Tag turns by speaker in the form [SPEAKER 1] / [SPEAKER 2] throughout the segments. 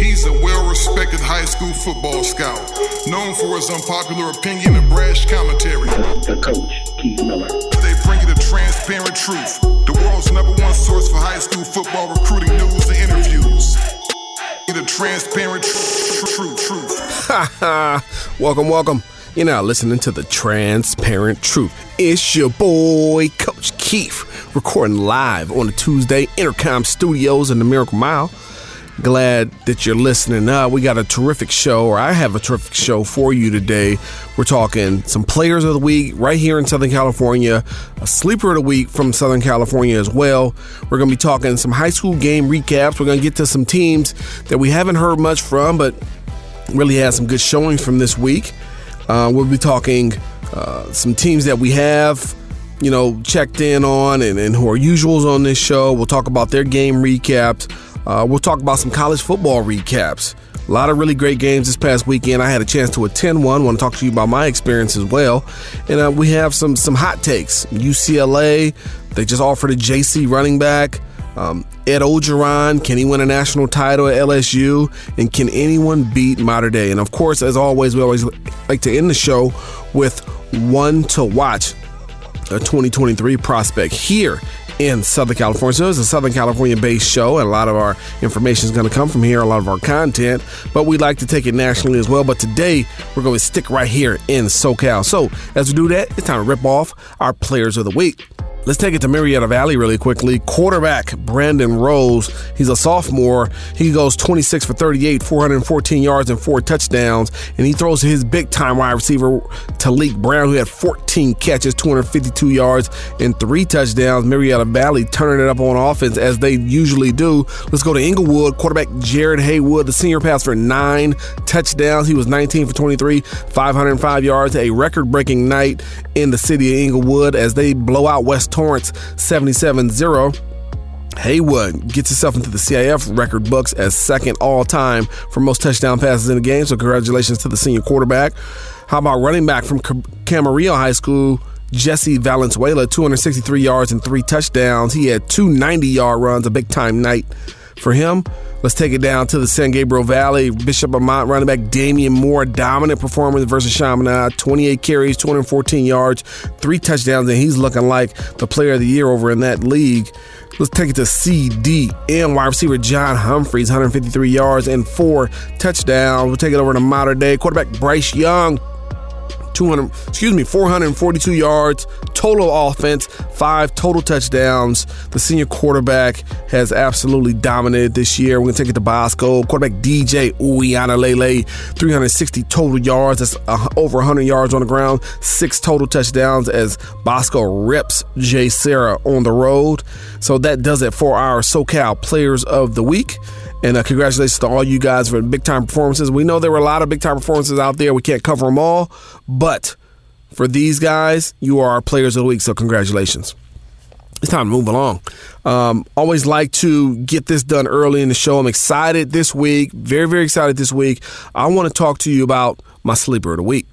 [SPEAKER 1] He's a well respected high school football scout, known for his unpopular opinion and brash commentary.
[SPEAKER 2] The coach, Keith Miller.
[SPEAKER 1] They bring you the transparent truth, the world's number one source for high school football recruiting news and interviews. The transparent truth. tr- tr- truth. Ha ha.
[SPEAKER 3] Welcome, welcome. You're now listening to the Transparent Truth. It's your boy, Coach Keith, recording live on the Tuesday Intercom Studios in the Miracle Mile. Glad that you're listening up. We got a terrific show, or I have a terrific show for you today. We're talking some players of the week right here in Southern California, a sleeper of the week from Southern California as well. We're going to be talking some high school game recaps. We're going to get to some teams that we haven't heard much from, but really had some good showings from this week. Uh, we'll be talking uh, some teams that we have, you know, checked in on and, and who are usuals on this show. We'll talk about their game recaps. Uh, we'll talk about some college football recaps. A lot of really great games this past weekend. I had a chance to attend one. Want to talk to you about my experience as well. And uh, we have some some hot takes. UCLA, they just offered a JC running back. Um, Ed Orgeron, can he win a national title at LSU? And can anyone beat Mater Dei? And of course, as always, we always like to end the show with one to watch, a 2023 prospect here in Southern California. So it's a Southern California based show, and a lot of our information is going to come from here, a lot of our content, but we'd like to take it nationally as well. But today, we're going to stick right here in SoCal. So as we do that, it's time to rip off our players of the week. Let's take it to Marietta Valley really quickly. Quarterback Brandon Rose, he's a sophomore. He goes 26 for 38, 414 yards and four touchdowns, and he throws his big time wide receiver Talik Brown, who had 14 catches, 252 yards, and three touchdowns. Marietta Valley turning it up on offense as they usually do. Let's go to Inglewood. Quarterback Jared Haywood, the senior pass for nine touchdowns. He was 19 for 23, 505 yards. A record breaking night in the city of Inglewood as they blow out West Torrance 77 0. Haywood gets himself into the CIF record books as second all time for most touchdown passes in the game. So, congratulations to the senior quarterback. How about running back from Camarillo High School? Jesse Valenzuela, 263 yards and three touchdowns. He had two 90 yard runs, a big time night for him. Let's take it down to the San Gabriel Valley. Bishop Amat running back Damian Moore, dominant performance versus Chaminade. 28 carries, 214 yards, three touchdowns, and he's looking like the player of the year over in that league. Let's take it to CD and wide receiver John Humphreys, 153 yards and four touchdowns. We'll take it over to Mater Dei. Quarterback Bryce Young, 200, excuse me, 442 yards, total offense, five total touchdowns. The senior quarterback has absolutely dominated this year. We're to take it to Bosco. Quarterback DJ Uiagalelei, 360 total yards. That's over 100 yards on the ground, six total touchdowns as Bosco rips JSerra on the road. So that does it for our SoCal Players of the Week. And uh, congratulations to all you guys for big time performances. We know there were a lot of big time performances out there. We can't cover them all, but for these guys, you are our players of the week. So congratulations. It's time to move along. Um, always like to get this done early in the show. I'm excited this week, very, very excited this week. I want to talk to you about my sleeper of the week.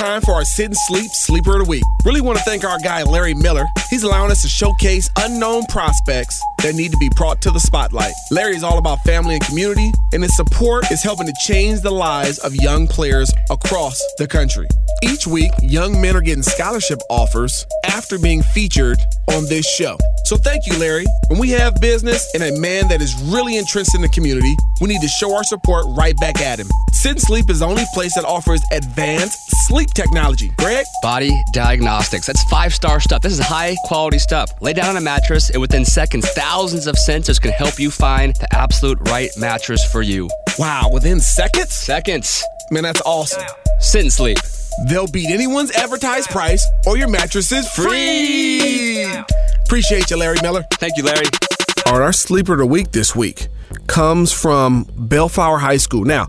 [SPEAKER 3] Time for our sit and sleep sleeper of the week. Really want to thank our guy Larry Miller. He's allowing us to showcase unknown prospects that need to be brought to the spotlight. Larry is all about family and community, and his support is helping to change the lives of young players across the country. Each week, young men are getting scholarship offers after being featured on this show. So thank you, Larry. When we have business and a man that is really entrenched in the community, we need to show our support right back at him. Sit and Sleep is the only place that offers advanced sleep technology. Greg?
[SPEAKER 4] Body Diagnostics. That's five star stuff. This is high quality stuff. Lay down on a mattress, and within seconds, thousands of sensors can help you find the absolute right mattress for you.
[SPEAKER 3] Wow, within seconds?
[SPEAKER 4] Seconds.
[SPEAKER 3] Man, that's awesome.
[SPEAKER 4] Sit and sleep.
[SPEAKER 3] They'll beat anyone's advertised price, or your mattress is free. Appreciate you, Larry Miller.
[SPEAKER 4] Thank you, Larry.
[SPEAKER 3] All right, our sleeper of the week this week comes from Bellflower High School. Now,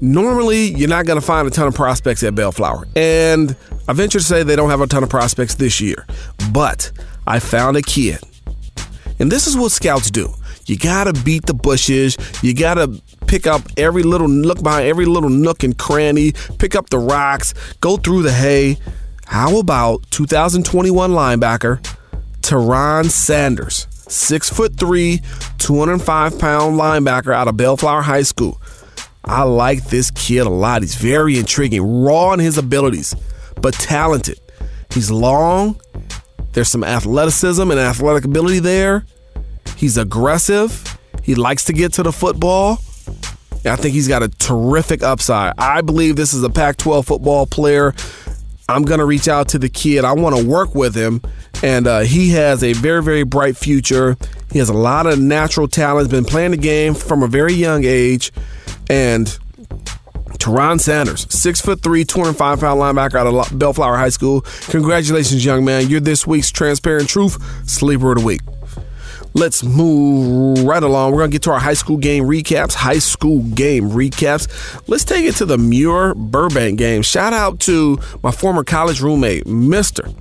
[SPEAKER 3] Normally, you're not going to find a ton of prospects at Bellflower. And I venture to say they don't have a ton of prospects this year. But I found a kid. And this is what scouts do. You gotta beat the bushes. You gotta pick up every little nook behind every little nook and cranny, pick up the rocks, go through the hay. How about 2021 linebacker Teron Sanders, six foot three, 205 pound linebacker out of Bellflower High School. I like this kid a lot. He's very intriguing, raw in his abilities, but talented. He's long. There's some athleticism and athletic ability there. He's aggressive. He likes to get to the football. I think he's got a terrific upside. I believe this is a Pac 12 football player. I'm going to reach out to the kid. I want to work with him. And uh, he has a very, very bright future. He has a lot of natural talent, been playing the game from a very young age. And Teron Sanders, six foot three, 205 pound linebacker out of Bellflower High School. Congratulations, young man. You're this week's Transparent Truth Sleeper of the Week. Let's move right along. We're going to get to our high school game recaps. High school game recaps. Let's take it to the Muir Burbank game. Shout out to my former college roommate, Mr.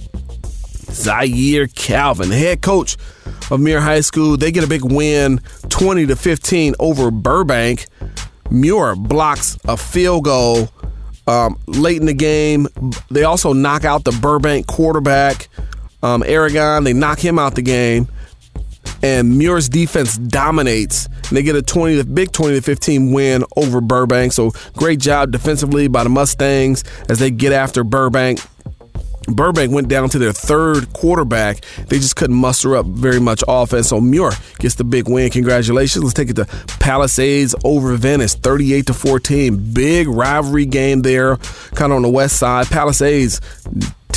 [SPEAKER 3] Zaire Calvin, head coach of Muir High School. They get a big win, 20 to 15 over Burbank. Muir blocks a field goal um, late in the game. They also knock out the Burbank quarterback, um, Aragon. They knock him out the game and Muir's defense dominates. And they get a 20 to big 20 to 15 win over Burbank. So great job defensively by the Mustangs as they get after Burbank. Burbank went down to their third quarterback. They just couldn't muster up very much offense. So Muir gets the big win. Congratulations. Let's take it to Palisades over Venice, 38 to 14. Big rivalry game there, kind of on the west side. Palisades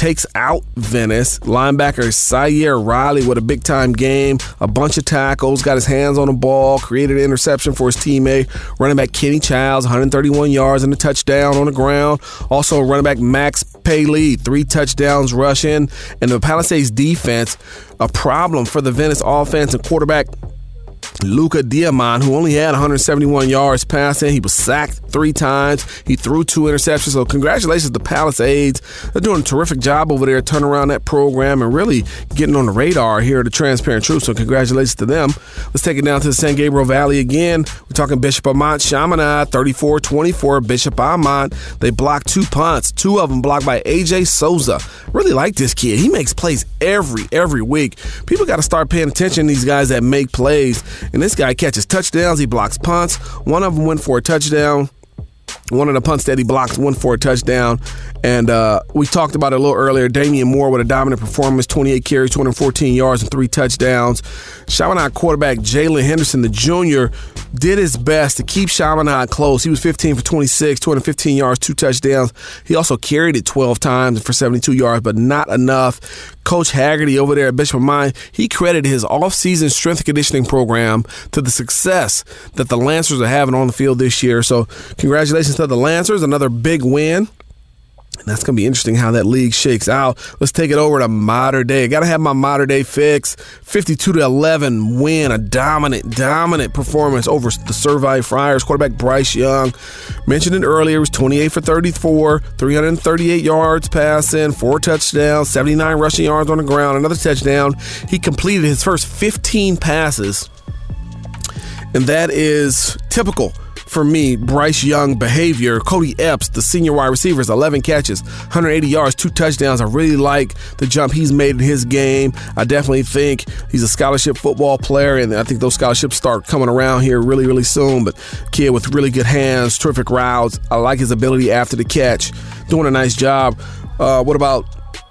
[SPEAKER 3] takes out Venice. Linebacker Syer Riley with a big time game, a bunch of tackles, got his hands on the ball, created an interception for his teammate. Running back Kenny Childs, 131 yards and a touchdown on the ground. Also, running back Max Paley, three touchdowns rushing. And the Palisades defense, a problem for the Venice offense and quarterback Luca Diamond, who only had 171 yards passing. He was sacked three times. He threw two interceptions. So, congratulations to Palisades. They're doing a terrific job over there, turning around that program and really getting on the radar here at the Transparent Truth. So, congratulations to them. Let's take it down to the San Gabriel Valley again. We're talking Bishop Amat Chaminade, 34 24. Bishop Amat, they blocked two punts, two of them blocked by AJ Souza. Really like this kid. He makes plays every, every week. People got to start paying attention to these guys that make plays. And this guy catches touchdowns, he blocks punts. One of them went for a touchdown. One of the punts that he blocked went for a touchdown. And uh, we talked about it a little earlier. Damian Moore with a dominant performance 28 carries, 214 yards, and three touchdowns. Chaminade quarterback Jalen Henderson, the junior, did his best to keep Chaminade close. He was 15 for 26, 215 yards, two touchdowns. He also carried it 12 times for 72 yards, but not enough. Coach Haggerty over there at Bishop Mine, he credited his offseason strength conditioning program to the success that the Lancers are having on the field this year. So, congratulations to the Lancers, another big win. And that's going to be interesting how that league shakes out. Let's take it over to Mater Dei. Got to have my Mater Dei fix. 52 to 11 win, a dominant, dominant performance over the Servite Friars. Quarterback Bryce Young. Mentioned it earlier, it was 28 for 34, 338 yards passing, four touchdowns, 79 rushing yards on the ground, another touchdown. He completed his first 15 passes. And that is typical for me, Bryce Young behavior. Cody Epps, the senior wide receiver, is 11 catches, 180 yards, two touchdowns. I really like the jump he's made in his game. I definitely think he's a scholarship football player, and I think those scholarships start coming around here really, really soon. But kid with really good hands, terrific routes. I like his ability after the catch, doing a nice job. Uh, what about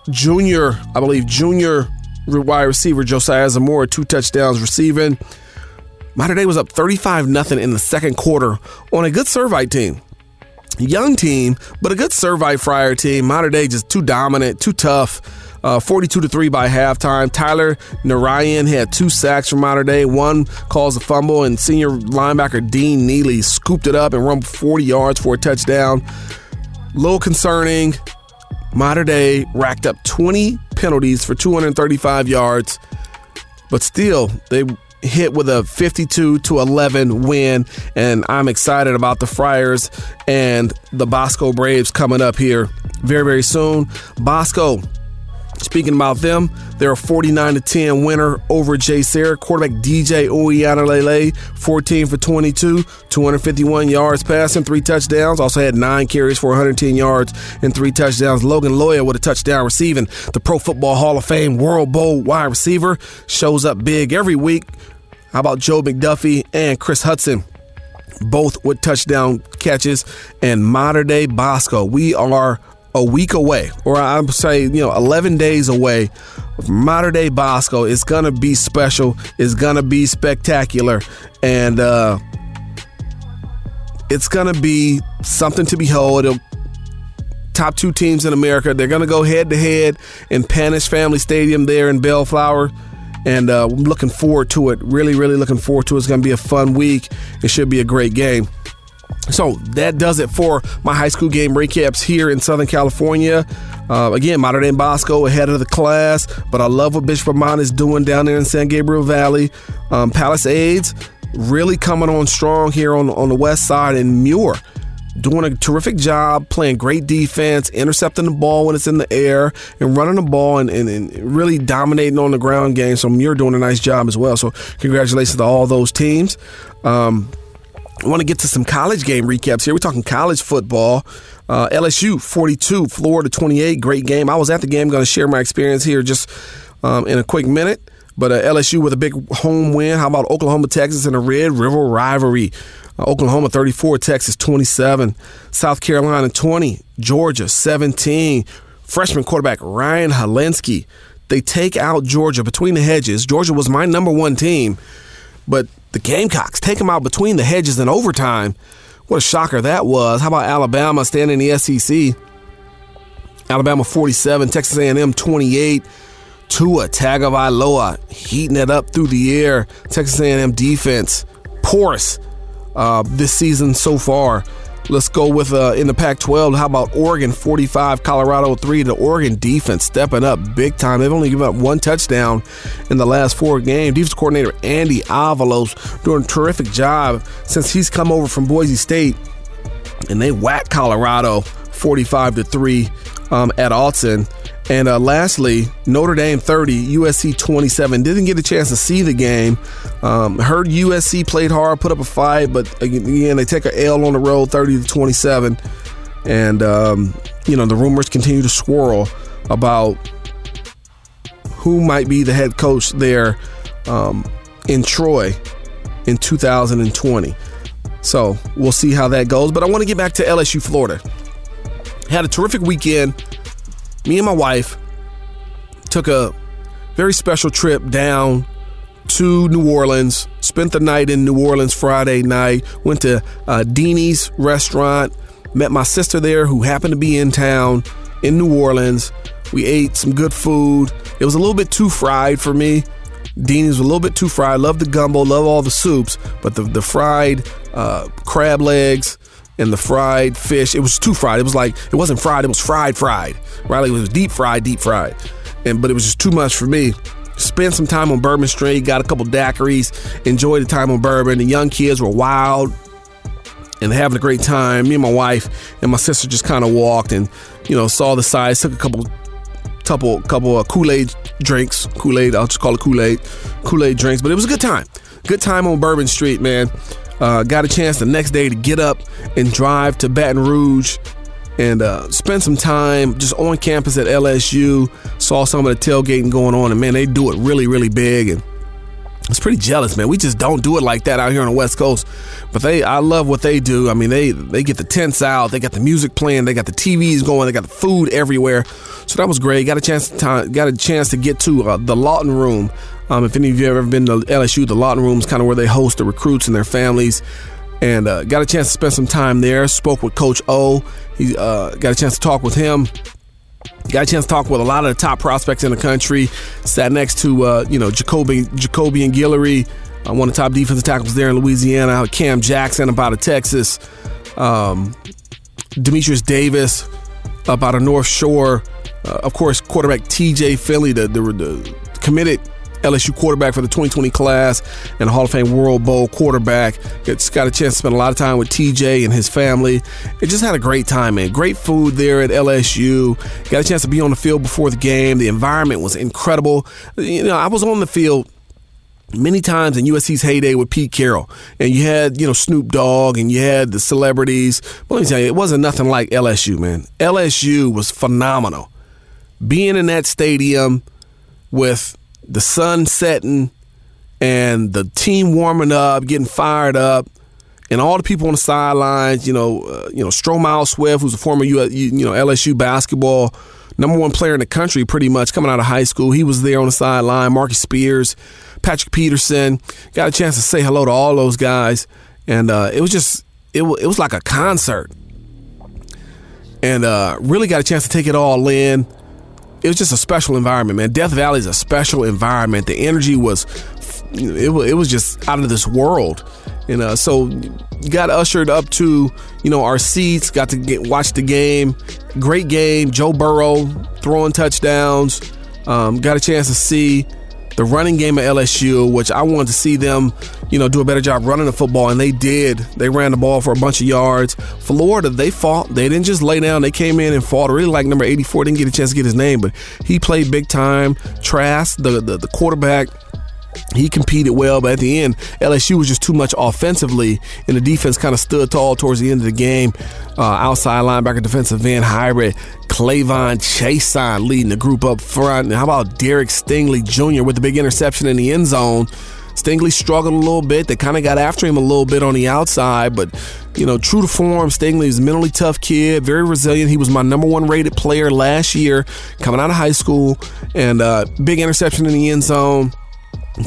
[SPEAKER 3] junior? I believe junior wide receiver Josiah Zamora, two touchdowns receiving. Mater Dei was up 35 0 in the second quarter on a good Servite team. Young team, but a good Servite Friar team. Mater Dei just too dominant, too tough. Uh, 42 to 3 by halftime. Tyler Narayan had two sacks from Mater Dei. One caused a fumble, and senior linebacker Dean Neely scooped it up and run 40 yards for a touchdown. Little concerning. Mater Dei racked up 20 penalties for 235 yards, but still, they hit with a 52 to 11 win, and I'm excited about the Friars and the Bosco Braves coming up here very, very soon. Bosco Speaking about them, they're a 49 to 10 winner over JSerra. Quarterback DJ Uiagalelei, 14 for 22, 251 yards passing, three touchdowns. Also had nine carries for 110 yards and three touchdowns. Logan Loya with a touchdown receiving. The Pro Football Hall of Fame World Bowl wide receiver shows up big every week. How about Joe McDuffie and Chris Hudson? Both with touchdown catches and Mater Dei Bosco. We are a week away, or I'm saying, you know, 11 days away Mater Dei Bosco. It's to be special. It's to be spectacular. And uh, it's to be something to behold. It'll, top two teams in America. They're to go head to head in Panish Family Stadium there in Bellflower. And uh, I'm looking forward to it. Really, really looking forward to it. It's going to be a fun week. It should be a great game. So that does it for my high school game recaps here in Southern California. Uh, again, Mater Dei Bosco ahead of the class, but I love what Bishop Vermont is doing down there in San Gabriel Valley. Um, Palisades really coming on strong here on, on the west side, and Muir doing a terrific job, playing great defense, intercepting the ball when it's in the air, and running the ball and, and, and really dominating on the ground game. So Muir doing a nice job as well. So congratulations to all those teams. Um, I want to get to some college game recaps here. We're talking college football. Uh, LSU 42, Florida 28. Great game. I was at the game. Going to share my experience here just um, in a quick minute. But uh, LSU with a big home win. How about Oklahoma, Texas in a Red River rivalry? Uh, Oklahoma 34, Texas 27. South Carolina 20, Georgia 17. Freshman quarterback Ryan Hilinski. They take out Georgia between the hedges. Georgia was my number one team, but the Gamecocks take them out between the hedges in overtime. What a shocker that was. How about Alabama standing in the SEC? Alabama 47, Texas A&M 28. Tua Tagovailoa heating it up through the air. Texas A&M defense porous uh, this season so far. Let's go with uh, in the Pac 12. How about Oregon 45, Colorado 3? The Oregon defense stepping up big time. They've only given up one touchdown in the last four games. Defense coordinator Andy Avalos doing a terrific job since he's come over from Boise State. And they whack Colorado 45 to 3 um, at Autzen. And uh, lastly, Notre Dame 30, USC 27. Didn't get a chance to see the game. Um, heard USC played hard, put up a fight, but again, they take a L on the road 30 to 27. And, um, you know, the rumors continue to swirl about who might be the head coach there um, in Troy in 2020. So we'll see how that goes. But I want to get back to LSU, Florida. Had a terrific weekend me and my wife took a very special trip down to New Orleans, spent the night in New Orleans Friday night, went to uh, restaurant, met my sister there who happened to be in town in New Orleans. We ate some good food. It was a little bit too fried for me. Deanie's was a little bit too fried. Love the gumbo, love all the soups, but the, the fried uh, crab legs, and the fried fish. It was too fried. It was like it wasn't fried. It was fried, fried. Right? Like it was deep fried, deep fried. And but it was just too much for me. Spent some time on Bourbon Street. Got a couple daiquiris. Enjoyed the time on Bourbon. The young kids were wild and having a great time. Me and my wife and my sister just kind of walked and you know saw the sights. Took a couple couple couple uh, of Kool Aid drinks. Kool Aid. I'll just call it Kool Aid. Kool Aid drinks. But it was a good time. Good time on Bourbon Street, man. Uh, got a chance the next day to get up and drive to Baton Rouge and uh, spend some time just on campus at LSU. Saw some of the tailgating going on, and man, they do it really, really big. And it's pretty jealous, man. We just don't do it like that out here on the West Coast. But they, I love what they do. I mean, they they get the tents out, they got the music playing, they got the TVs going, they got the food everywhere. So that was great. Got a chance to got a chance to get to uh, the Lawton Room um, if any of you have ever been to LSU, the Lawton Room is kind of where they host the recruits and their families. And uh, got a chance to spend some time there. Spoke with Coach O. He uh, got a chance to talk with him. Got a chance to talk with a lot of the top prospects in the country. Sat next to uh, you know Jacoby Jacobian Guillory, uh, one of the top defensive tackles there in Louisiana. Cam Jackson about of Texas. Um, Demetrius Davis about a North Shore. Uh, of course, quarterback T.J. Finley, the, the, the committed LSU quarterback for the 2020 class and a Hall of Fame World Bowl quarterback. It's got a chance to spend a lot of time with TJ and his family. It just had a great time, man. Great food there at LSU. Got a chance to be on the field before the game. The environment was incredible. You know, I was on the field many times in USC's heyday with Pete Carroll, and you had you know Snoop Dogg, and you had the celebrities. But let me tell you, it wasn't nothing like LSU, man. LSU was phenomenal. Being in that stadium with the sun setting and the team warming up, getting fired up, and all the people on the sidelines, you know, uh, you know, Stromile Swift, who's a former U, you know LSU basketball number one player in the country, pretty much coming out of high school. He was there on the sideline. Marcus Spears, Patrick Peterson, got a chance to say hello to all those guys, and uh, it was just it, it was like a concert, and uh, really got a chance to take it all in it was just a special environment, man. Death Valley is a special environment. The energy was, it, it was just out of this world. And uh, so got ushered up to, you know, our seats, got to get watch the game. Great game. Joe Burrow throwing touchdowns. Um, got a chance to see the running game of LSU, which I wanted to see them, you know, do a better job running the football, and they did. They ran the ball for a bunch of yards. Florida, they fought. They didn't just lay down. They came in and fought. Really like number 84. Didn't get a chance to get his name, but he played big time. Trask, the, the, the quarterback, he competed well, but at the end, LSU was just too much offensively, and the defense kind of stood tall towards the end of the game. Uh, outside linebacker, defensive end, hybrid, K'Lavon Chaisson leading the group up front. And how about Derek Stingley Jr. with the big interception in the end zone? Stingley struggled a little bit. They kind of got after him a little bit on the outside, but you know, true to form, Stingley is a mentally tough kid, very resilient. He was my number one rated player last year, coming out of high school, and uh, big interception in the end zone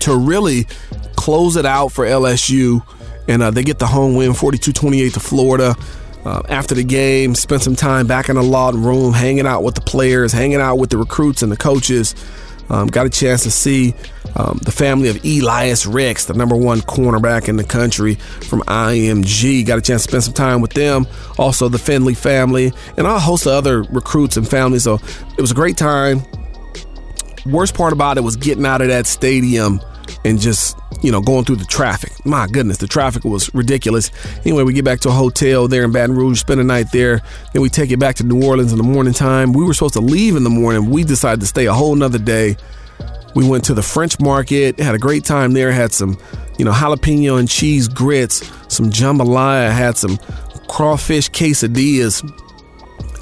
[SPEAKER 3] to really close it out for LSU. And uh, they get the home win 42 28 to Florida. Uh, after the game, spent some time back in the locker room, hanging out with the players, hanging out with the recruits and the coaches. Um, got a chance to see um, the family of Elias Ricks, the number one cornerback in the country from IMG. Got a chance to spend some time with them. Also, the Finley family and a host of other recruits and families. So it was a great time worst part about it was getting out of that stadium and just you know going through the traffic. My goodness, the traffic was ridiculous. Anyway, we get back to a hotel there in Baton Rouge, spend a night there. Then we take it back to New Orleans in the morning time. We were supposed to leave in the morning. We decided to stay a whole nother day. We went to the French market, had a great time there. Had some, you know, jalapeno and cheese grits, some jambalaya. Had some crawfish quesadillas,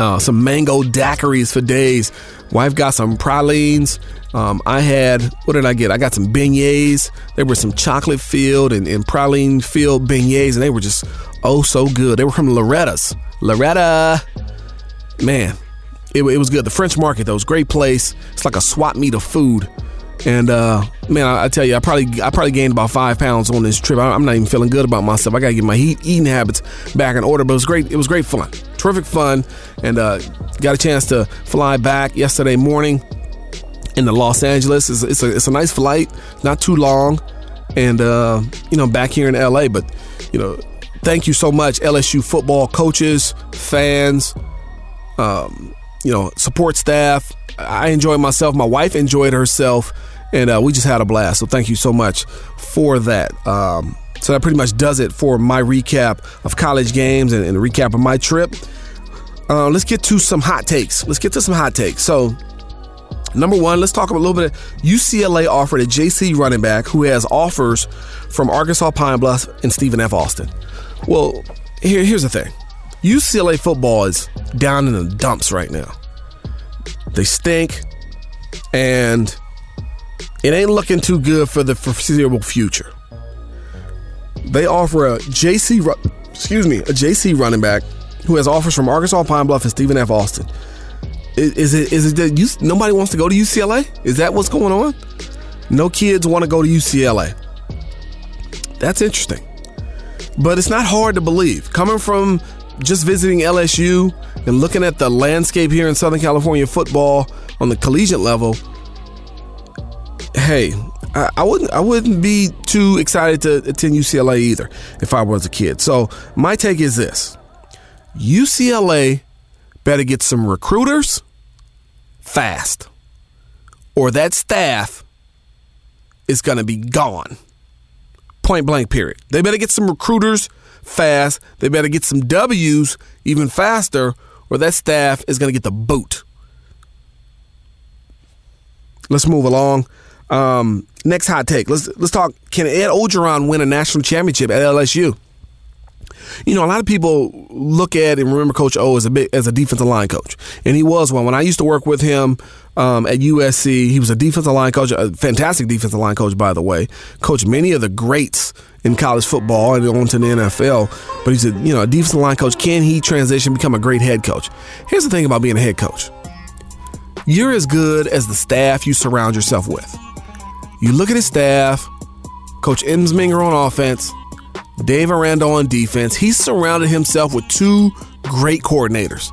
[SPEAKER 3] uh, some mango daiquiris for days. Wife got some pralines. Um, I had, what did I get? I got some beignets. They were some chocolate filled and, and praline filled beignets, and they were just oh so good. They were from Loretta's. Loretta. Man, it, it was good. The French Market, though, was great place. It's like a swap meet of food. And uh, man, I, I, tell you, I probably I probably gained about five pounds on this trip. I, am not even feeling good about myself. I gotta get my heat, eating habits back in order. But it was great. It was great fun, terrific fun, and uh, got a chance to fly back yesterday morning into Los Angeles. It's, it's a it's a nice flight, not too long, and uh, you know back here in LA. But you know, thank you so much, LSU football coaches, fans, um, you know, support staff. I enjoyed myself. My wife enjoyed herself and uh, we just had a blast. So thank you so much for that. Um, so that pretty much does it for my recap of college games and, and recap of my trip. Uh, let's get to some hot takes. Let's get to some hot takes. So, number one, let's talk a little bit. Of UCLA offered a JC running back who has offers from Arkansas Pine Bluff and Stephen F. Austin. Well, here, here's the thing UCLA football is down in the dumps right now. They stink, and it ain't looking too good for the foreseeable future. They offer a JC, excuse me, a JC running back who has offers from Arkansas Pine Bluff and Stephen F. Austin. Is, is it is it that you, nobody wants to go to UCLA? Is that what's going on? No kids want to go to UCLA. That's interesting. But it's not hard to believe. Coming from just visiting LSU and looking at the landscape here in Southern California football on the collegiate level, hey, I, I, wouldn't I wouldn't be too excited to attend UCLA either if I was a kid. So my take is this: UCLA better get some recruiters fast, or that staff is going to be gone. Point blank, period. They better get some recruiters fast. They better get some W's even faster, or that staff is going to get the boot. Let's move along. Um, next hot take. Let's let's talk. Can Ed Orgeron win a national championship at LSU? You know, a lot of people look at and remember Coach O as a big, as a defensive line coach, and he was one. When I used to work with him um, at USC, he was a defensive line coach, a fantastic defensive line coach, by the way. Coached many of the greats in college football and on to the NFL. But he's a you know a defensive line coach. Can he transition become a great head coach? Here's the thing about being a head coach: you're as good as the staff you surround yourself with. You look at his staff, Coach Ensminger on offense, Dave Aranda on defense. He surrounded himself with two great coordinators.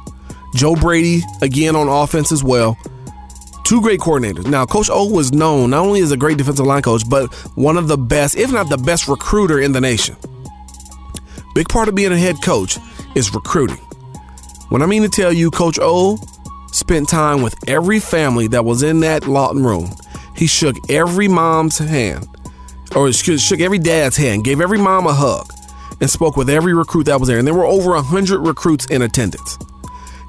[SPEAKER 3] Joe Brady, again on offense as well. Two great coordinators. Now, Coach O was known not only as a great defensive line coach, but one of the best, if not the best recruiter in the nation. Big part of being a head coach is recruiting. When I mean to tell you, Coach O spent time with every family that was in that Lawton room. He shook every mom's hand, or shook every dad's hand, gave every mom a hug, and spoke with every recruit that was there. And there were over 100 recruits in attendance.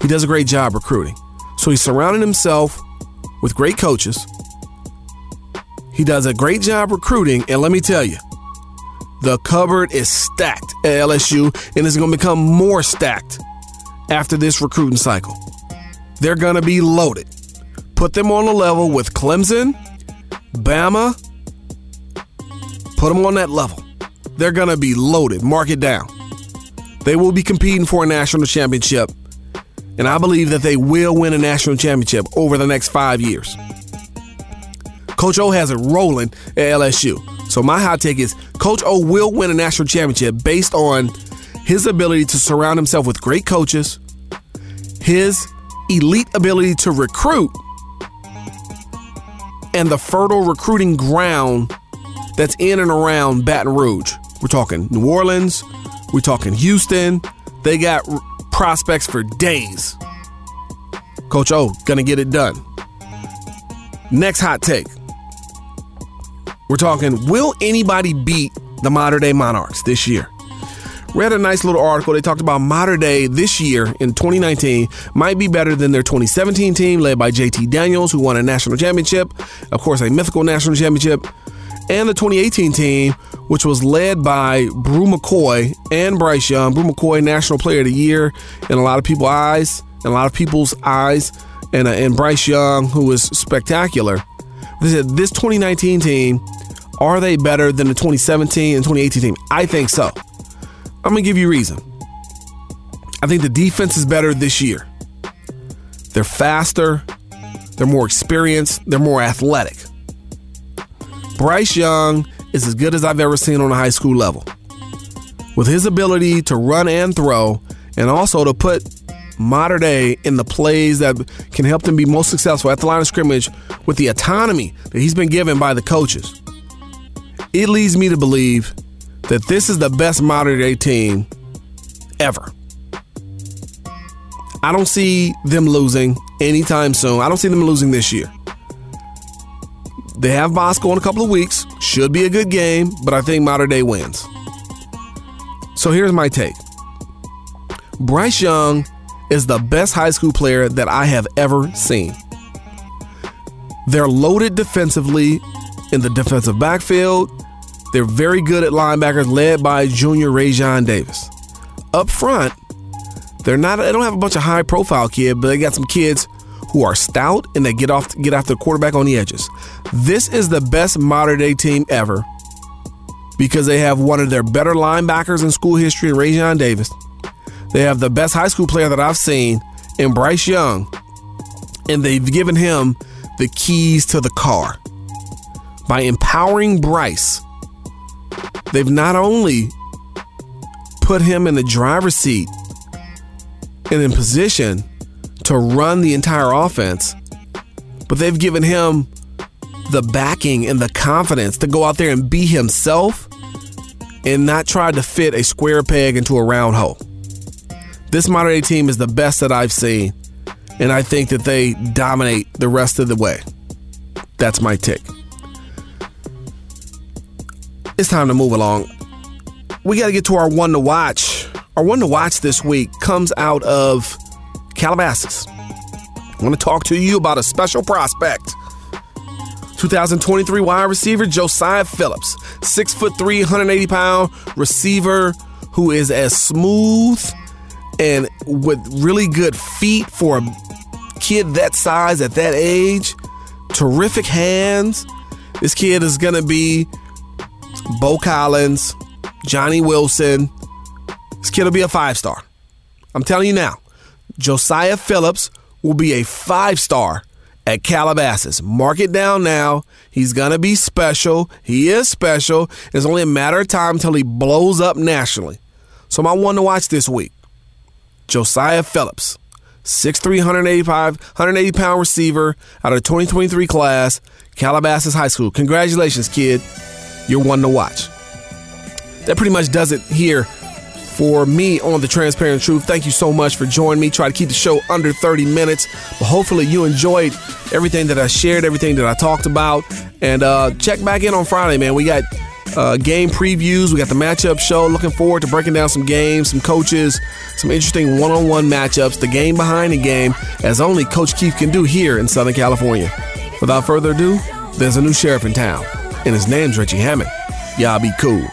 [SPEAKER 3] He does a great job recruiting. So he surrounded himself with great coaches. He does a great job recruiting. And let me tell you, the cupboard is stacked at LSU and it's going to become more stacked after this recruiting cycle. They're going to be loaded. Put them on a level with Clemson, Bama, put them on that level. They're going to be loaded. Mark it down. They will be competing for a national championship, and I believe that they will win a national championship over the next five years. Coach O has it rolling at LSU. So my hot take is Coach O will win a national championship based on his ability to surround himself with great coaches, his elite ability to recruit, and the fertile recruiting ground that's in and around Baton Rouge. We're talking New Orleans, we're talking Houston. They got r- prospects for days. Coach O, gonna get it done. Next hot take. We're talking, will anybody beat the Mater Dei Monarchs this year? Read a nice little article. They talked about Mater Dei this year in 2019 might be better than their 2017 team led by JT Daniels, who won a national championship, of course, a mythical national championship, and the 2018 team, which was led by Bru McCoy and Bryce Young. Bru McCoy, National Player of the Year in a lot of people's eyes, in a lot of people's eyes, and, uh, and Bryce Young, who was spectacular. They said this 2019 team, are they better than the 2017 and 2018 team? I think so. I'm to give you reason. I think the defense is better this year. They're faster, they're more experienced, they're more athletic. Bryce Young is as good as I've ever seen on a high school level. With his ability to run and throw, and also to put Mater Dei in the plays that can help them be most successful at the line of scrimmage with the autonomy that he's been given by the coaches. It leads me to believe that this is the best Mater Dei team ever. I don't see them losing anytime soon. I don't see them losing this year. They have Bosco in a couple of weeks. Should be a good game, but I think Mater Dei wins. So here's my take Bryce Young is the best high school player that I have ever seen. They're loaded defensively in the defensive backfield. They're very good at linebackers, led by junior Rajon Davis. Up front, they're not. They don't have a bunch of high profile kids, but they got some kids who are stout and they get off get after the quarterback on the edges. This is the best Mater Dei team ever because they have one of their better linebackers in school history, Rajon Davis. They have the best high school player that I've seen in Bryce Young, and they've given him the keys to the car. By empowering Bryce, they've not only put him in the driver's seat and in position to run the entire offense, but they've given him the backing and the confidence to go out there and be himself and not try to fit a square peg into a round hole. This Mater Dei team is the best that I've seen, and I think that they dominate the rest of the way. That's my take. It's time to move along. We got to get to our one to watch. Our one to watch this week comes out of Calabasas. I want to talk to you about a special prospect. 2023 wide receiver Josiah Phillips, six foot three, 180 pound receiver who is as smooth and with really good feet for a kid that size at that age. Terrific hands. This kid is gonna be Beaux Collins, Johnny Wilson. This kid will be a five star. I'm telling you now, Josiah Phillips will be a five star at Calabasas. Mark it down now. He's going to be special. He is special. It's only a matter of time until he blows up nationally. So, my one to watch this week Josiah Phillips, 6'3, 185, 180 pound receiver out of the 2023 class, Calabasas High School. Congratulations, kid. You're one to watch. That pretty much does it here for me on The Transparent Truth. Thank you so much for joining me. Try to keep the show under 30 minutes, but hopefully you enjoyed everything that I shared, everything that I talked about. And uh, check back in on Friday, man. We got uh, game previews, we got the matchup show. Looking forward to breaking down some games, some coaches, some interesting one on one matchups, the game behind the game, as only Coach Keith can do here in Southern California. Without further ado, there's a new sheriff in town, and his name's Richie Hammond. Y'all be cool.